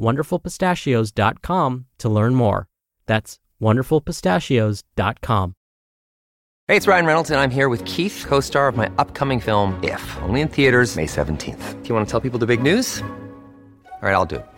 wonderfulpistachios.com to learn more. That's wonderfulpistachios.com. Hey, it's Ryan Reynolds, and I'm here with Keith, co star of my upcoming film, If, only in theaters, May 17th. Do you want to tell people the big news? All right, I'll do it.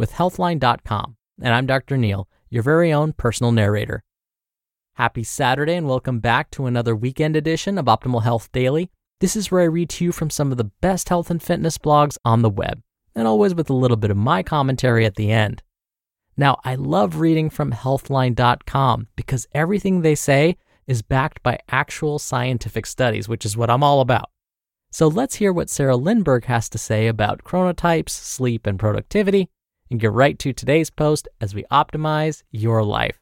with Healthline.com. And I'm Dr. Neal, your very own personal narrator. Happy Saturday and welcome back to another weekend edition of Optimal Health Daily. This is where I read to you from some of the best health and fitness blogs on the web, and always with a little bit of my commentary at the end. Now, I love reading from Healthline.com because everything they say is backed by actual scientific studies, which is what I'm all about. So let's hear what Sara Lindberg has to say about chronotypes, sleep, and productivity, and get right to today's post as we optimize your life.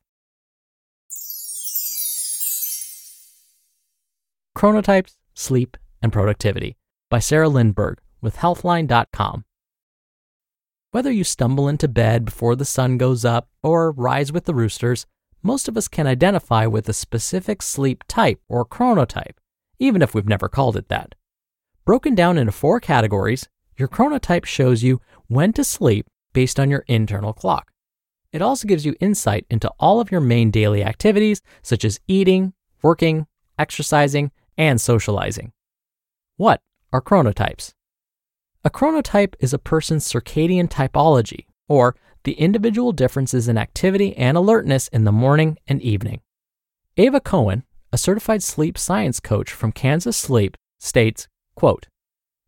Chronotypes, Sleep, and Productivity by Sara Lindberg with Healthline.com. Whether you stumble into bed before the sun goes up or rise with the roosters, most of us can identify with a specific sleep type or chronotype, even if we've never called it that. Broken down into four categories, your chronotype shows you when to sleep based on your internal clock. It also gives you insight into all of your main daily activities, such as eating, working, exercising, and socializing. What are chronotypes? A chronotype is a person's circadian typology, or the individual differences in activity and alertness in the morning and evening. Ava Cohen, a certified sleep science coach from Kansas Sleep, states, quote,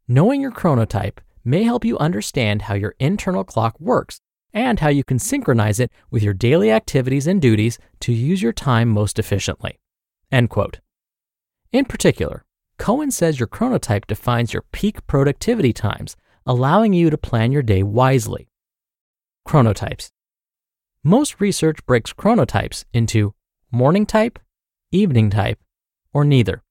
Knowing your chronotype may help you understand how your internal clock works and how you can synchronize it with your daily activities and duties to use your time most efficiently. End quote. In particular, Cohen says your chronotype defines your peak productivity times, allowing you to plan your day wisely. Chronotypes. Most research breaks chronotypes into morning type, evening type, or neither.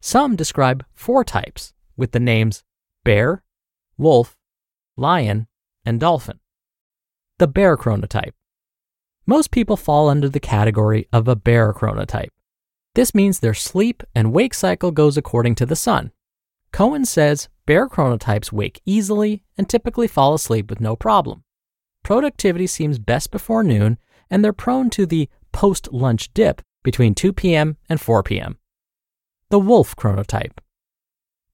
Some describe four types with the names bear, wolf, lion, and dolphin. The bear chronotype. Most people fall under the category of a bear chronotype. This means their sleep and wake cycle goes according to the sun. Cohen says bear chronotypes wake easily and typically fall asleep with no problem. Productivity seems best before noon, and they're prone to the post lunch dip between 2 p.m. and 4 p.m. The wolf chronotype.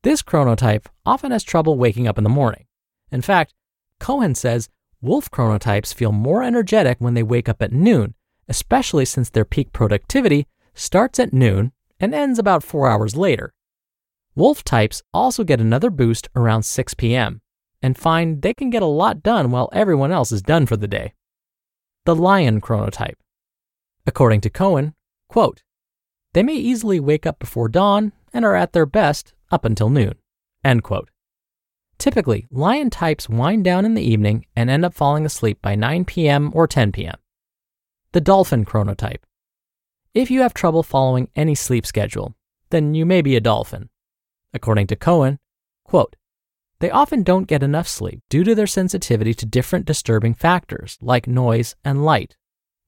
This chronotype often has trouble waking up in the morning. In fact, Cohen says wolf chronotypes feel more energetic when they wake up at noon, especially since their peak productivity starts at noon and ends about four hours later. Wolf types also get another boost around 6 p.m. and find they can get a lot done while everyone else is done for the day. The lion chronotype. According to Cohen, quote, they may easily wake up before dawn and are at their best up until noon. End quote. Typically, lion types wind down in the evening and end up falling asleep by 9 p.m. or 10 p.m. The dolphin chronotype. If you have trouble following any sleep schedule, then you may be a dolphin. According to Cohen, quote, they often don't get enough sleep due to their sensitivity to different disturbing factors like noise and light.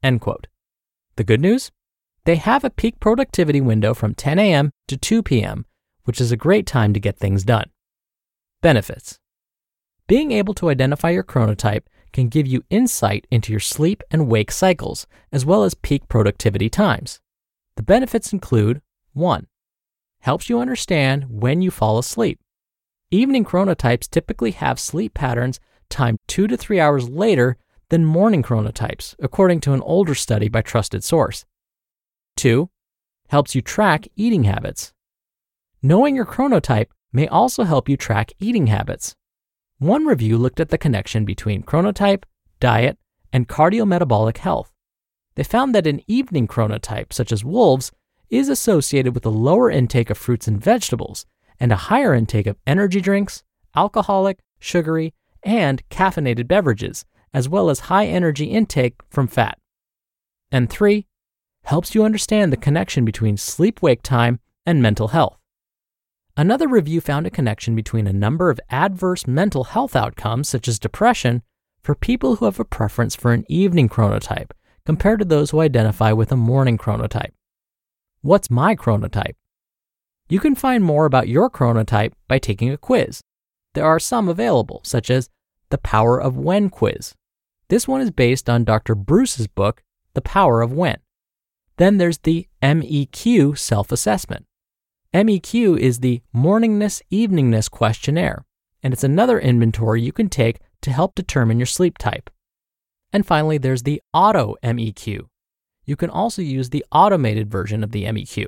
End quote. The good news? They have a peak productivity window from 10 a.m. to 2 p.m., which is a great time to get things done. Benefits Being able to identify your chronotype can give you insight into your sleep and wake cycles, as well as peak productivity times. The benefits include 1. Helps you understand when you fall asleep. Evening chronotypes typically have sleep patterns timed 2 to 3 hours later than morning chronotypes, according to an older study by trusted source. 2. Helps you track eating habits. Knowing your chronotype may also help you track eating habits. One review looked at the connection between chronotype, diet, and cardiometabolic health. They found that an evening chronotype, such as wolves, is associated with a lower intake of fruits and vegetables and a higher intake of energy drinks, alcoholic, sugary, and caffeinated beverages, as well as high energy intake from fat. And three, helps you understand the connection between sleep wake time and mental health. Another review found a connection between a number of adverse mental health outcomes, such as depression, for people who have a preference for an evening chronotype compared to those who identify with a morning chronotype. What's my chronotype? You can find more about your chronotype by taking a quiz. There are some available, such as the Power of When quiz. This one is based on Dr. Breus's book, The Power of When. Then there's the MEQ self assessment. MEQ is the Morningness Eveningness Questionnaire, and it's another inventory you can take to help determine your sleep type. And finally, there's the Auto MEQ. You can also use the automated version of the MEQ.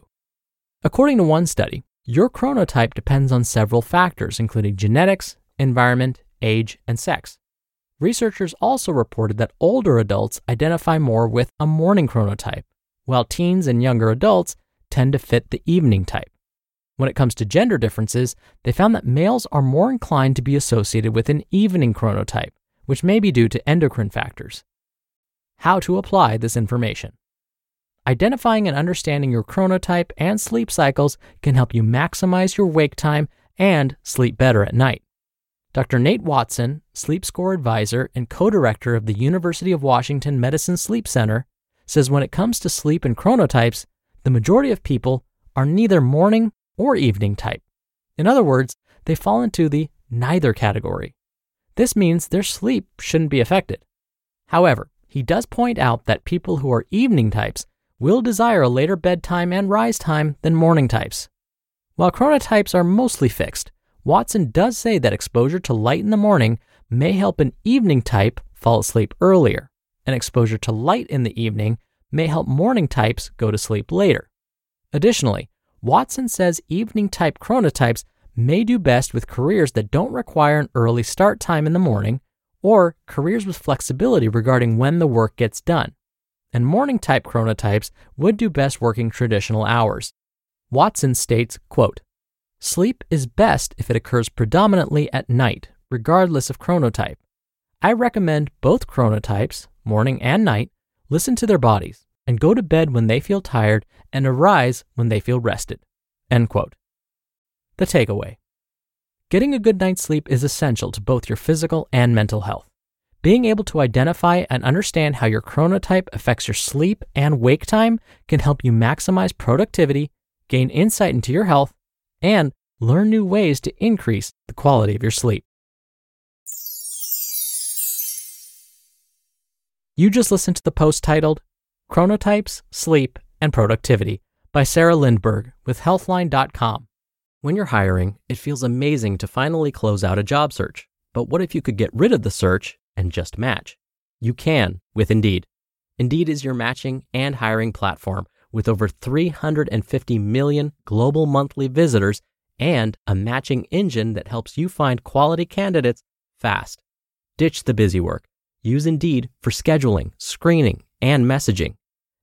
According to one study, your chronotype depends on several factors, including genetics, environment, age, and sex. Researchers also reported that older adults identify more with a morning chronotype, while teens and younger adults tend to fit the evening type. When it comes to gender differences, they found that males are more inclined to be associated with an evening chronotype, which may be due to endocrine factors. How to apply this information. Identifying and understanding your chronotype and sleep cycles can help you maximize your wake time and sleep better at night. Dr. Nate Watson, Sleep Score Advisor and co director of the University of Washington Medicine Sleep Center, says when it comes to sleep and chronotypes, the majority of people are neither morning or evening type. In other words, they fall into the neither category. This means their sleep shouldn't be affected. However, he does point out that people who are evening types will desire a later bedtime and rise time than morning types. While chronotypes are mostly fixed, Watson does say that exposure to light in the morning may help an evening type fall asleep earlier, and exposure to light in the evening may help morning types go to sleep later. Additionally, Watson says evening type chronotypes may do best with careers that don't require an early start time in the morning or careers with flexibility regarding when the work gets done. And morning type chronotypes would do best working traditional hours. Watson states, quote, Sleep is best if it occurs predominantly at night, regardless of chronotype. I recommend both chronotypes, morning and night, listen to their bodies and go to bed when they feel tired and arise when they feel rested. End quote. The takeaway Getting a good night's sleep is essential to both your physical and mental health. Being able to identify and understand how your chronotype affects your sleep and wake time can help you maximize productivity, gain insight into your health, and learn new ways to increase the quality of your sleep. You just listened to the post titled Chronotypes, Sleep, and Productivity by Sara Lindberg with Healthline.com. When you're hiring, it feels amazing to finally close out a job search. But what if you could get rid of the search and just match? You can with Indeed. Indeed is your matching and hiring platform with over 350 million global monthly visitors and a matching engine that helps you find quality candidates fast. Ditch the busy work. Use Indeed for scheduling, screening, and messaging.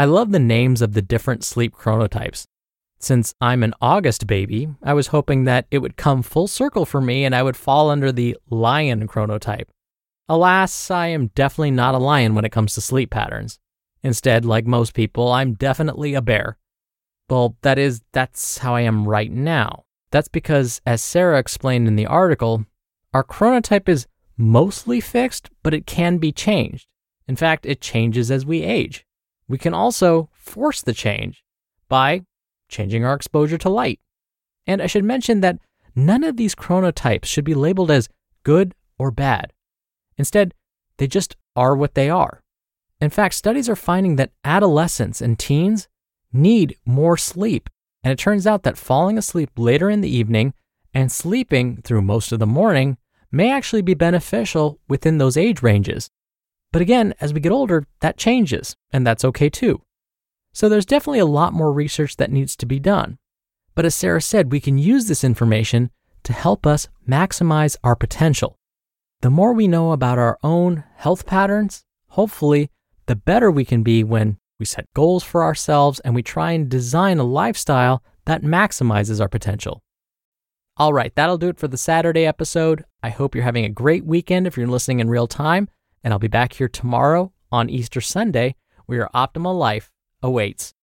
I love the names of the different sleep chronotypes. Since I'm an August baby, I was hoping that it would come full circle for me and I would fall under the lion chronotype. Alas, I am definitely not a lion when it comes to sleep patterns. Instead, like most people, I'm definitely a bear. Well, that is, that's how I am right now. That's because, as Sara explained in the article, our chronotype is mostly fixed, but it can be changed. In fact, it changes as we age. We can also force the change by changing our exposure to light. And I should mention that none of these chronotypes should be labeled as good or bad. Instead, they just are what they are. In fact, studies are finding that adolescents and teens need more sleep. And it turns out that falling asleep later in the evening and sleeping through most of the morning may actually be beneficial within those age ranges. But again, as we get older, that changes, and that's okay too. So there's definitely a lot more research that needs to be done. But as Sara said, we can use this information to help us maximize our potential. The more we know about our own health patterns, hopefully, the better we can be when we set goals for ourselves and we try and design a lifestyle that maximizes our potential. All right, that'll do it for the Saturday episode. I hope you're having a great weekend if you're listening in real time and I'll be back here tomorrow on Easter Sunday where your optimal life awaits.